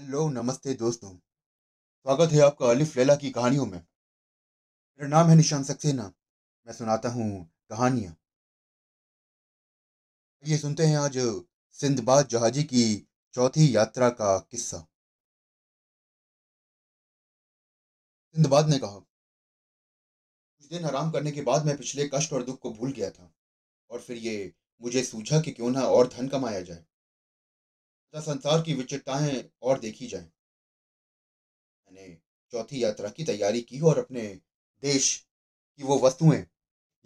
Hello, नमस्ते दोस्तों। स्वागत है आपका अलिफ लैला की कहानियों में। मेरा नाम है निशान सक्सेना। मैं सुनाता हूँ कहानियाँ। ये सुनते हैं आज सिंदबाद जहाजी की चौथी यात्रा का किस्सा। सिंधबाद ने कहा, कुछ दिन आराम करने के बाद मैं पिछले कष्ट और दुख को भूल गया था, और फिर ये मुझे सूझा कि क्यों ना और धन कमाया जाए। तथा संसार की विचित्रताएँ और देखी जाएँ। मैंने चौथी यात्रा की तैयारी की और अपने देश की वो वस्तुएँ,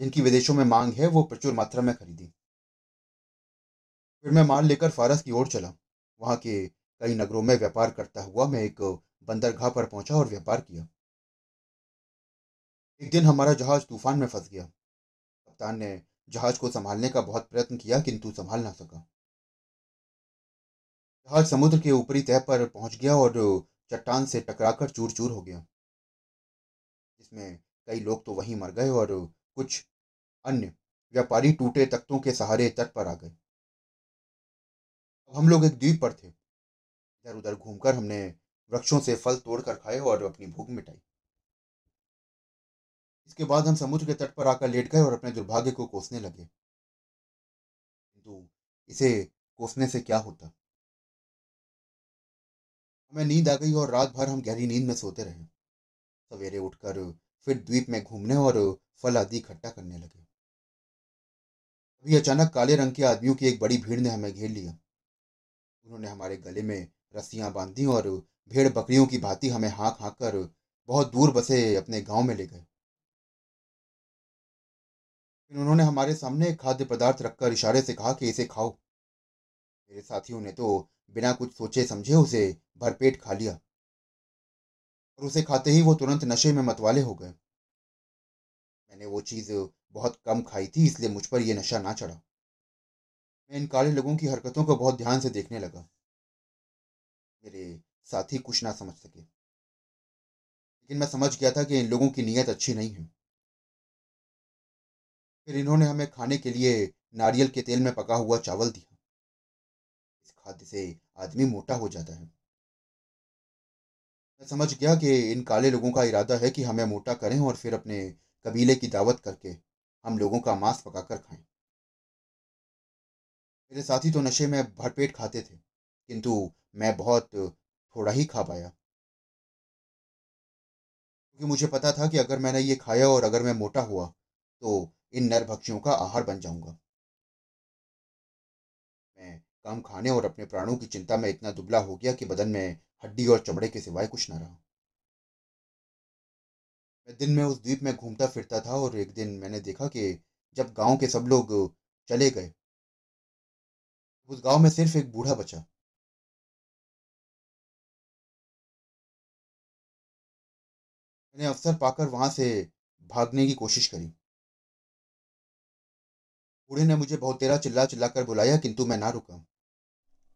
जिनकी विदेशों में मांग है, वो प्रचुर मात्रा में खरीदी। फिर मैं माल लेकर फारस की ओर चला। वहाँ के कई नगरों में व्यापार करता हुआ मैं एक बंदरगाह पर पहुँचा और व्यापार किया। एक दिन हमारा जहाज़ तूफ़ान में फंस गया। कप्तान ने जहाज़ को संभालने का बहुत प्रयत्न किया, किंतु संभाल ना सका। जहाज़ समुद्र के ऊपरी तह पर पहुँच गया और चट्टान से टकराकर चूर चूर हो गया। जिसमें कई लोग तो वहीं मर गए और कुछ अन्य व्यापारी टूटे तख्तों के सहारे तट पर आ गए। हम लोग एक द्वीप पर थे। इधर उधर घूमकर हमने वृक्षों से फल तोड़कर खाए और अपनी भूख मिटाई। इसके बाद हम समुद्र के तट पर आकर लेट गए और अपने दुर्भाग्य को कोसने लगे। किंतु इसे कोसने से क्या होता? हमें नींद आ गई और रात भर हम गहरी नींद में सोते रहे। सवेरे उठकर फिर द्वीप में घूमने और फल आदि इकट्ठा करने लगे। अभी अचानक काले रंग के आदमियों की एक बड़ी भीड़ ने हमें घेर लिया। उन्होंने हमारे गले में रस्सियाँ बांधी और भेड़ बकरियों की भांति हमें हाँक हाँक कर बहुत दूर बसे अपने गाँव में ले गए। फिर उन्होंने हमारे सामने एक खाद्य पदार्थ रखकर इशारे से कहा कि इसे खाओ। मेरे साथियों ने तो बिना कुछ सोचे समझे उसे भरपेट खा लिया। और उसे खाते ही वो तुरंत नशे में मतवाले हो गए। मैंने वो चीज़ बहुत कम खाई थी, इसलिए मुझ पर यह नशा ना चढ़ा। मैं इन काले लोगों की हरकतों को बहुत ध्यान से देखने लगा। मेरे साथी कुछ ना समझ सके। लेकिन मैं समझ गया था कि इन लोगों की नीयत अच्छी नहीं है। फिर इन्होंने हमें खाने के लिए नारियल के तेल में पका हुआ चावल दिया। खाद्य से आदमी मोटा हो जाता है। मैं समझ गया कि इन काले लोगों का इरादा है कि हमें मोटा करें और फिर अपने कबीले की दावत करके हम लोगों का मांस पकाकर खाएँ। मेरे साथी तो नशे में भरपेट खाते थे, किंतु मैं बहुत थोड़ा ही खा पाया। क्योंकि मुझे पता था कि अगर मैंने ये खाया और अगर मैं मोटा हुआ तो इन नरभक्षियों का आहार बन जाऊँगा। कम खाने और अपने प्राणों की चिंता में इतना दुबला हो गया कि बदन में हड्डी और चमड़े के सिवाय कुछ न रहा। मैं दिन में उस द्वीप में घूमता फिरता था और एक दिन मैंने देखा कि जब गाँव के सब लोग चले गए उस गाँव में सिर्फ़ एक बूढ़ा बचा। मैंने अवसर पाकर वहाँ से भागने की कोशिश करी। बूढ़े ने मुझे बहुत तेरा चिल्ला चिल्ला कर बुलाया, किंतु मैं ना रुका।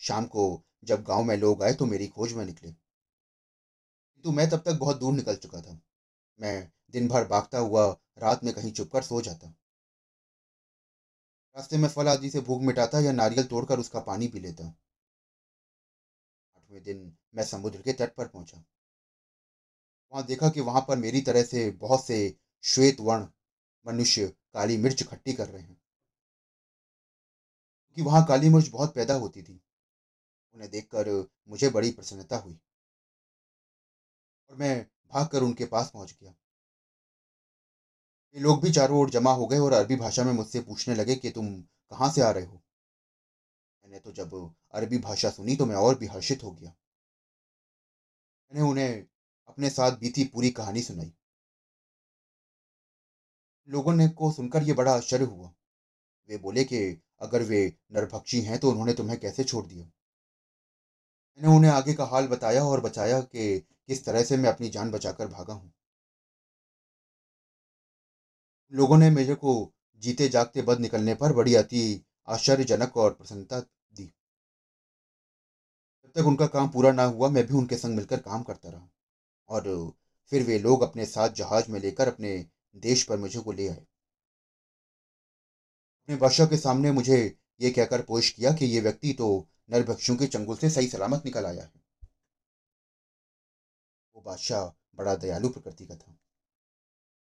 शाम को जब गाँव में लोग आए तो मेरी खोज में निकले। किंतु मैं तब तक बहुत दूर निकल चुका था। मैं दिन भर भागता हुआ रात में कहीं चुपकर सो जाता। रास्ते में फल आदि से भूख मिटाता या नारियल तोड़कर उसका पानी पी लेता। आठवें दिन मैं समुद्र के तट पर पहुँचा। वहाँ देखा कि वहाँ पर मेरी तरह से बहुत से श्वेत वर्ण, मनुष्य काली मिर्च खट्टी कर रहे हैं। क्योंकि वहाँ काली मिर्च बहुत पैदा होती थी। उन्हें देखकर मुझे बड़ी प्रसन्नता हुई और मैं भागकर उनके पास पहुँच गया। ये लोग भी चारों ओर जमा हो गए और अरबी भाषा में मुझसे पूछने लगे कि तुम कहाँ से आ रहे हो? मैंने तो जब अरबी भाषा सुनी तो मैं और भी हर्षित हो गया। मैंने उन्हें अपने साथ बीती पूरी कहानी सुनाई। लोगों ने को सुनकर यह बड़ा आश्चर्य हुआ। वे बोले कि अगर वे नरभक्षी हैं तो उन्होंने तुम्हें कैसे छोड़ दिया? मैंने उन्हें आगे का हाल बताया और बचाया कि किस तरह से मैं अपनी जान बचाकर भागा हूँ। लोगों ने मेरे को जीते जागते बद निकलने पर बड़ी अति आश्चर्यजनक और प्रसन्नता दी। जब तक उनका काम पूरा ना हुआ, मैं भी उनके संग मिलकर काम करता रहा और फिर वे लोग अपने साथ जहाज़ में लेकर अपने देश पर मुझे को ले आए। अपने बादशाह के सामने मुझे ये कहकर पोष किया कि ये व्यक्ति तो नरभक्षियों के चंगुल से सही सलामत निकल आया है। वो बादशाह बड़ा दयालु प्रकृति का था।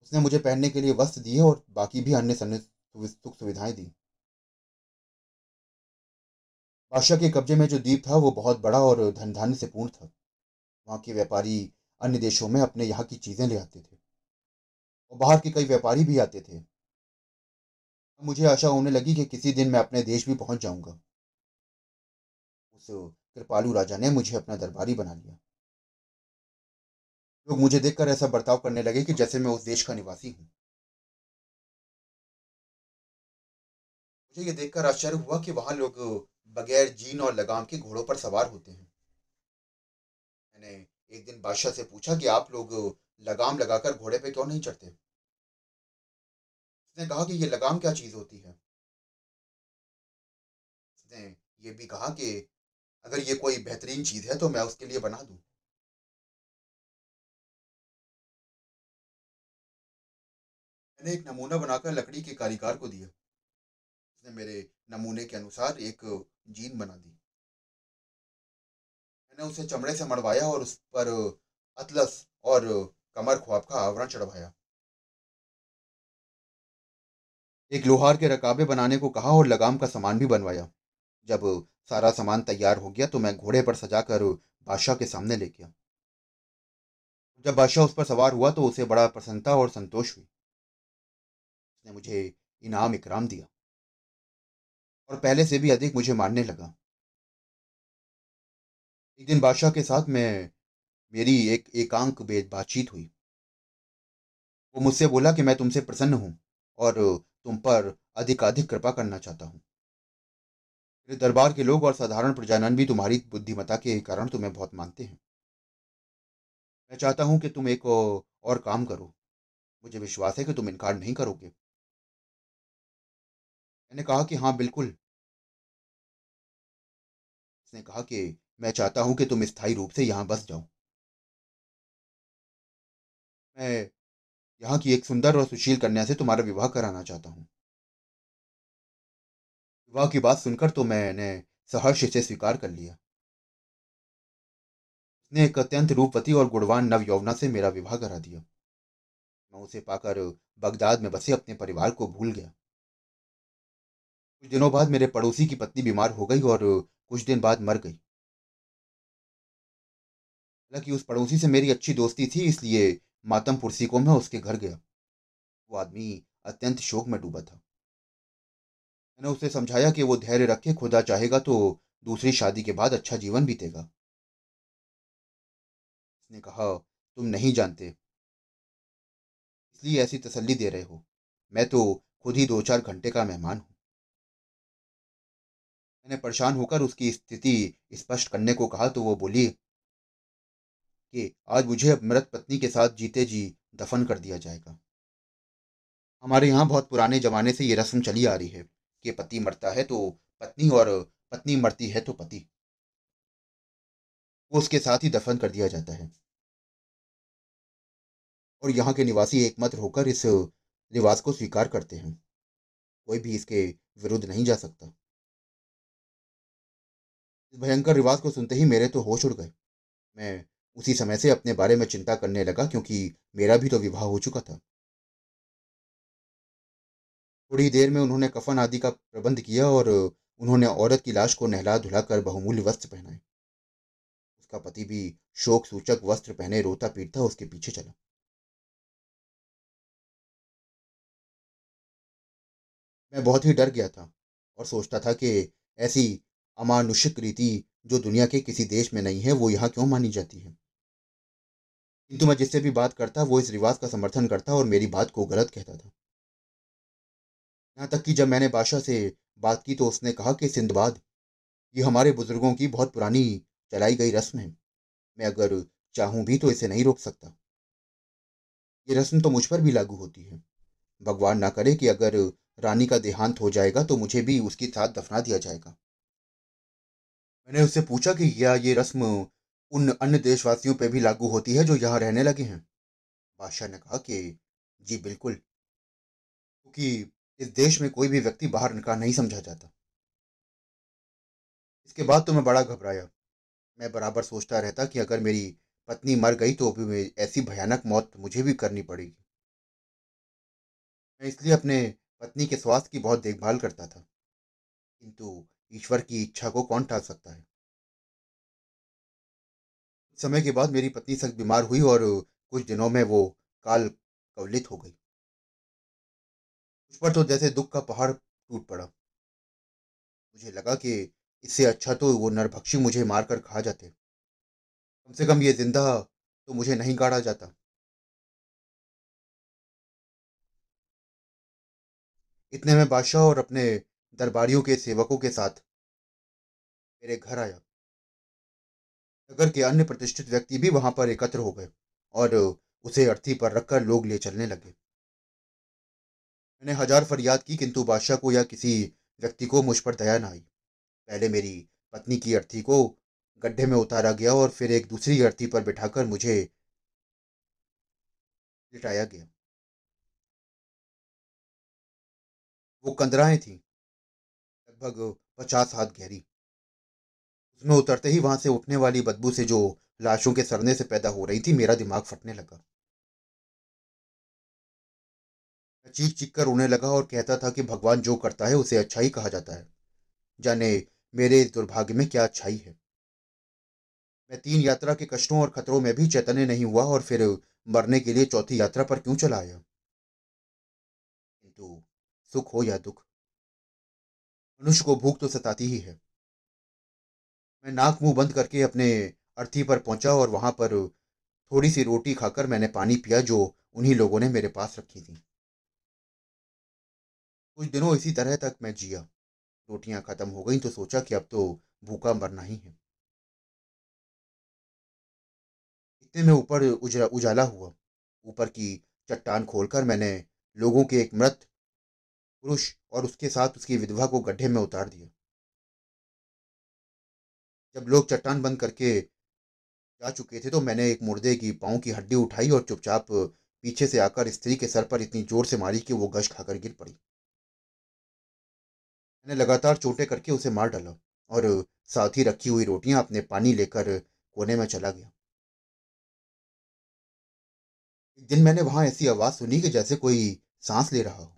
उसने मुझे पहनने के लिए वस्त्र दिए और बाकी भी अन्य सुख सुविधाएँ दी। बादशाह के कब्जे में जो द्वीप था, वो बहुत बड़ा और धन धान्य से पूर्ण था। वहाँ के व्यापारी अन्य देशों में अपने यहाँ की चीज़ें ले आते थे। और बाहर के कई व्यापारी भी आते थे। मुझे आशा होने लगी कि किसी दिन मैं अपने देश भी पहुँच जाऊँगा। उस कृपालु राजा ने मुझे अपना दरबारी बना लिया। लोग मुझे देखकर ऐसा बर्ताव करने लगे कि जैसे मैं उस देश का निवासी हूँ। मुझे ये देखकर आश्चर्य हुआ कि वहाँ लोग बगैर जीन और लगाम के घोड़ों पर सवार होते हैं। मैंने एक दिन बादशाह से पूछा कि आप लोग लगाम लगाकर घोड़े पे क्यों नहीं चढ़ते? उसने कहा कि ये लगाम क्या चीज़ होती है? उसने ये भी कहा कि अगर ये कोई बेहतरीन चीज़ है तो मैं उसके लिए बना दूँ। मैंने एक नमूना बनाकर लकड़ी के कारीगर को दिया। उसने मेरे नमूने के अनुसार एक जीन बना दी। मैंने उसे चमड़े से मड़वाया और उस पर अतलस और कमर ख्वाब का आवरण चढ़वाया। एक लोहार के रकाबे बनाने को कहा और लगाम का सामान भी बनवाया। जब सारा सामान तैयार हो गया तो मैं घोड़े पर सजाकर बादशाह के सामने ले गया जब बादशाह उस पर सवार हुआ तो उसे बड़ा प्रसन्नता और संतोष हुई। उसने मुझे इनाम इकराम दिया और पहले से भी अधिक मुझे मारने लगा। एक दिन बादशाह के साथ मैं, मेरी एक एकांक बातचीत हुई। वो मुझसे बोला कि मैं तुमसे प्रसन्न हूँ और तुम पर अधिकाधिक कृपा करना चाहता हूँ। मेरे दरबार के लोग और साधारण प्रजानन भी तुम्हारी बुद्धिमता के कारण तुम्हें बहुत मानते हैं। मैं चाहता हूँ कि तुम एक और काम करो। मुझे विश्वास है कि तुम इनकार नहीं करोगे। मैंने कहा कि हाँ बिल्कुल। उसने कहा कि मैं चाहता हूँ कि तुम स्थायी रूप से यहाँ बस जाओ। मैं यहाँ की एक सुंदर और सुशील कन्या से तुम्हारा विवाह कराना चाहता हूँ। विवाह की बात सुनकर तो मैंने सहर्ष से स्वीकार कर लिया। उसने एक अत्यंत रूपवती और गुणवान नव यौवना से मेरा विवाह करा दिया। मैं उसे पाकर बगदाद में बसे अपने परिवार को भूल गया। कुछ दिनों बाद मेरे पड़ोसी की पत्नी बीमार हो गई और कुछ दिन बाद मर गई। हालाँकि उस पड़ोसी से मेरी अच्छी दोस्ती थी, इसलिए मातम पुरसी को मैं उसके घर गया। वो आदमी अत्यंत शोक में डूबा था। मैंने उसे समझाया कि वो धैर्य रखे खुदा चाहेगा तो दूसरी शादी के बाद अच्छा जीवन बीतेगा। उसने कहा, तुम नहीं जानते। इसलिए ऐसी तसल्ली दे रहे हो। मैं तो खुद ही दो चार घंटे का मेहमान हूँ। मैंने परेशान होकर उसकी स्थिति स्पष्ट करने को कहा तो वो बोली कि, आज मुझे मृत पत्नी के साथ जीते जी दफन कर दिया जाएगा। हमारे यहाँ बहुत पुराने जमाने से ये रस्म चली आ रही है। कि पति मरता है तो पत्नी और पत्नी मरती है तो पति। वो उसके साथ ही दफन कर दिया जाता है। और यहाँ के निवासी एकमत होकर इस रिवाज को स्वीकार करते हैं। कोई भी इसके विरुद्ध नहीं जा सकता। इस भयंकर रिवाज को सुनते ही मेरे तो होश उड़ गए। मैं उसी समय से अपने बारे में चिंता करने लगा, क्योंकि मेरा भी तो विवाह हो चुका था। थोड़ी देर में उन्होंने कफन आदि का प्रबंध किया और उन्होंने औरत की लाश को नहला धुलाकर बहुमूल्य वस्त्र पहनाए। उसका पति भी शोक सूचक वस्त्र पहने रोता पीटता उसके पीछे चला। मैं बहुत ही डर गया था और सोचता था कि ऐसी अमानुषिक रीति जो दुनिया के किसी देश में नहीं है, वो यहाँ क्यों मानी जाती है? किंतु मैं जिससे भी बात करता, वो इस रिवाज का समर्थन करता और मेरी बात को गलत कहता था। यहाँ तक कि जब मैंने बादशाह से बात की तो उसने कहा कि सिंधबाद, ये हमारे बुज़ुर्गों की बहुत पुरानी चलाई गई रस्म है। मैं अगर चाहूँ भी तो इसे नहीं रोक सकता। ये रस्म तो मुझ पर भी लागू होती है। भगवान ना करे कि अगर रानी का देहांत हो जाएगा तो मुझे भी उसके साथ दफना दिया जाएगा। मैंने उससे पूछा कि क्या ये रस्म उन अन्य देशवासियों पर भी लागू होती है जो यहाँ रहने लगे हैं? बादशाह ने कहा कि, जी, बिल्कुल। क्योंकि इस देश में कोई भी व्यक्ति बाहर का नहीं समझा जाता इसके बाद तो मैं बड़ा घबराया मैं बराबर सोचता रहता कि अगर मेरी पत्नी मर गई तो भी ऐसी भयानक मौत मुझे भी करनी पड़ेगी। मैं इसलिए अपने पत्नी के स्वास्थ्य की बहुत देखभाल करता था, किंतु ईश्वर की इच्छा को कौन टाल सकता है? समय के बाद मेरी पत्नी सख्त बीमार हुई और कुछ दिनों में वो काल कवलित हो गई। पर तो जैसे दुख का पहाड़ टूट पड़ा। मुझे लगा कि इससे अच्छा तो वो नरभक्षी मुझे मारकर खा जाते। कम से कम ये ज़िंदा तो मुझे नहीं गाड़ा जाता। इतने में बादशाह और अपने दरबारियों के सेवकों के साथ मेरे घर आया। नगर के अन्य प्रतिष्ठित व्यक्ति भी वहाँ पर एकत्र हो गए और उसे अर्थी पर रखकर लोग ले चलने लगे। मैंने हज़ार फरियाद की किंतु बादशाह को या किसी व्यक्ति को मुझ पर दया न आई। पहले मेरी पत्नी की अर्थी को गड्ढे में उतारा गया और फिर एक दूसरी अर्थी पर बिठाकर मुझे लिटाया गया। वो कंदराएँ थीं, लगभग पचास हाथ गहरी। उसमें उतरते ही वहाँ से उठने वाली बदबू से जो लाशों के सड़ने से पैदा हो रही थी, मेरा दिमाग फटने लगा। मैं चीख-चीख कर रोने लगा और कहता था कि भगवान जो करता है उसे अच्छा ही कहा जाता है। जाने मेरे दुर्भाग्य में क्या अच्छाई है। मैं तीन यात्रा के कष्टों और खतरों में भी चैतन्य नहीं हुआ और फिर मरने के लिए चौथी यात्रा पर क्यों चला आया? किंतु सुख हो या दुख, मनुष्य को भूख तो सताती ही है। मैं नाक मुँह बंद करके अपने अर्थी पर पहुँचा और वहाँ पर थोड़ी सी रोटी खाकर मैंने पानी पिया जो उन्हीं लोगों ने मेरे पास रखी थी। कुछ दिनों इसी तरह तक मैं जिया। रोटियाँ खत्म हो गईं तो सोचा कि अब तो भूखा मरना ही है। इतने में ऊपर उजला उजाला हुआ। ऊपर की चट्टान खोलकर मैंने लोगों के एक मृत पुरुष और उसके साथ उसकी विधवा को गड्ढे में उतार दिया। जब लोग चट्टान बंद करके जा चुके थे तो मैंने एक मुर्दे की पाँव की हड्डी उठाई और चुपचाप पीछे से आकर स्त्री के सर पर इतनी ज़ोर से मारी कि वो गश खाकर गिर पड़ी। मैंने लगातार चोटें करके उसे मार डाला और साथ ही रखी हुई रोटियाँ अपने पानी लेकर कोने में चला गया। एक दिन मैंने वहाँ ऐसी आवाज़ सुनी कि जैसे कोई सांस ले रहा हो।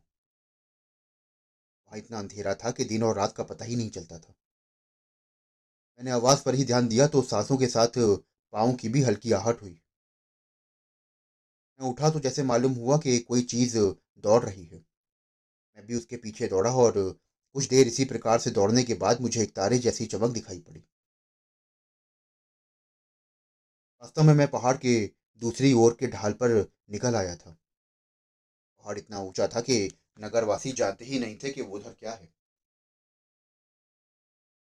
वहाँ इतना अंधेरा था कि दिन और रात का पता ही नहीं चलता था। मैंने आवाज़ पर ही ध्यान दिया तो सांसों के साथ पाँव की भी हल्की आहट हुई। मैं उठा तो जैसे मालूम हुआ कि कोई चीज़ दौड़ रही है। मैं भी उसके पीछे दौड़ा और कुछ देर इसी प्रकार से दौड़ने के बाद मुझे एक तारे जैसी चमक दिखाई पड़ी। वास्तव में मैं पहाड़ के दूसरी ओर के ढाल पर निकल आया था। पहाड़ इतना ऊँचा था कि नगरवासी जानते ही नहीं थे कि वो उधर क्या है।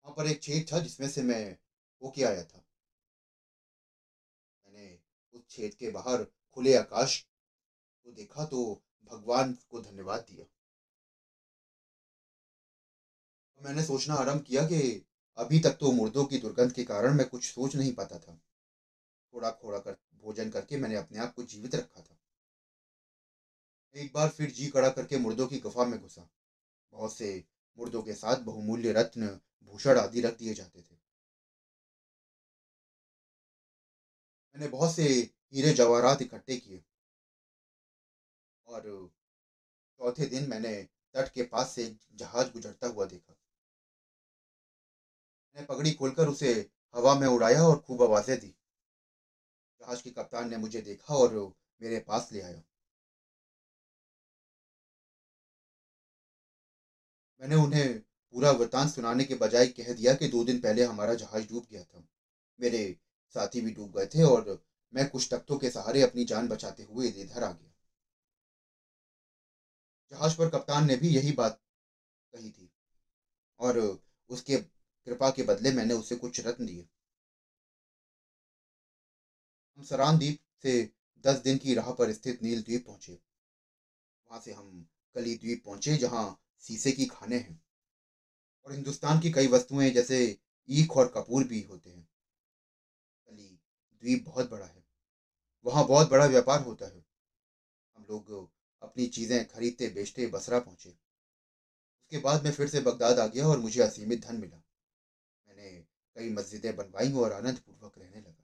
वहाँ पर एक छेद था जिसमें से मैं होके आया था। मैंने उस छेद के बाहर खुले आकाश को देखा तो भगवान को धन्यवाद दिया। मैंने सोचना आरंभ किया कि अभी तक तो मुर्दों की दुर्गंध के कारण मैं कुछ सोच नहीं पाता था। थोड़ा-थोड़ा कर भोजन करके मैंने अपने आप को जीवित रखा था। एक बार फिर जी कड़ा करके मुर्दों की गुफा में घुसा। बहुत से मुर्दों के साथ बहुमूल्य रत्न, भूषण आदि रख दिए जाते थे। मैंने बहुत से हीरे जवाहरात इकट्ठे किए और चौथे दिन मैंने तट के पास से एक जहाज़ गुजरता हुआ देखा। मैंने पगड़ी खोलकर उसे हवा में उड़ाया और खूब आवाज़ें दी। जहाज़ के कप्तान ने मुझे देखा और मेरे पास ले आया। मैंने उन्हें पूरा वृतांत सुनाने के बजाय कह दिया कि 2 दिन पहले हमारा जहाज़ डूब गया था। मेरे साथी भी डूब गए थे और मैं कुछ तख्तों के सहारे अपनी जान बचाते हुए इधर आ गया। जहाज़ पर कप्तान ने भी यही बात कही थी और उसके कृपा के बदले मैंने उसे कुछ रत्न दिए। हम सरान द्वीप से 10 दिन की राह पर स्थित नील द्वीप पहुँचे। वहाँ से हम कली द्वीप पहुँचे, जहाँ शीशे की खाने हैं और हिंदुस्तान की कई वस्तुएँ, जैसे ईख और कपूर भी होते हैं। कली द्वीप बहुत बड़ा है। वहाँ बहुत बड़ा व्यापार होता है। हम लोग अपनी चीज़ें खरीदते, बेचते, बसरा पहुँचे। उसके बाद मैं फिर से बगदाद आ गया और मुझे असीमित धन मिला। कई मस्जिदें बनवाई और आनंद पूर्वक रहने लगा।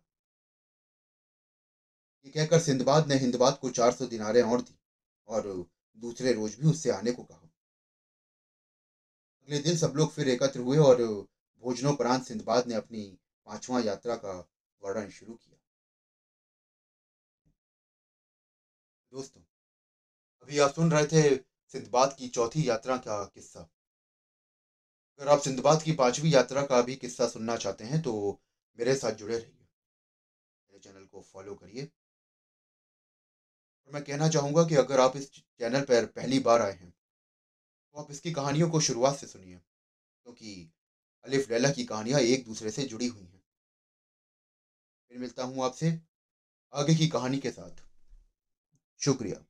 ये कहकर सिंधबाद ने हिंदबाद को चार सौ दिनारें और दी और दूसरे रोज भी उससे आने को कहा। अगले दिन सब लोग फिर एकत्र हुए और भोजनोपरांत सिंधबाद ने अपनी पांचवा यात्रा का वर्णन शुरू किया। दोस्तों, अभी आप सुन रहे थे सिंदबाद की चौथी यात्रा का किस्सा। अगर आप सिंधबाद की पांचवी यात्रा का भी किस्सा सुनना चाहते हैं तो मेरे साथ जुड़े रहिए। मेरे चैनल को फॉलो करिए। और मैं कहना चाहूँगा कि अगर आप इस चैनल पर पहली बार आए हैं तो आप इसकी कहानियों को शुरुआत से सुनिए, क्योंकि तो अलिफ लैला की कहानियाँ एक दूसरे से जुड़ी हुई हैं। फिर मिलता हूँ आपसे आगे की कहानी के साथ। शुक्रिया।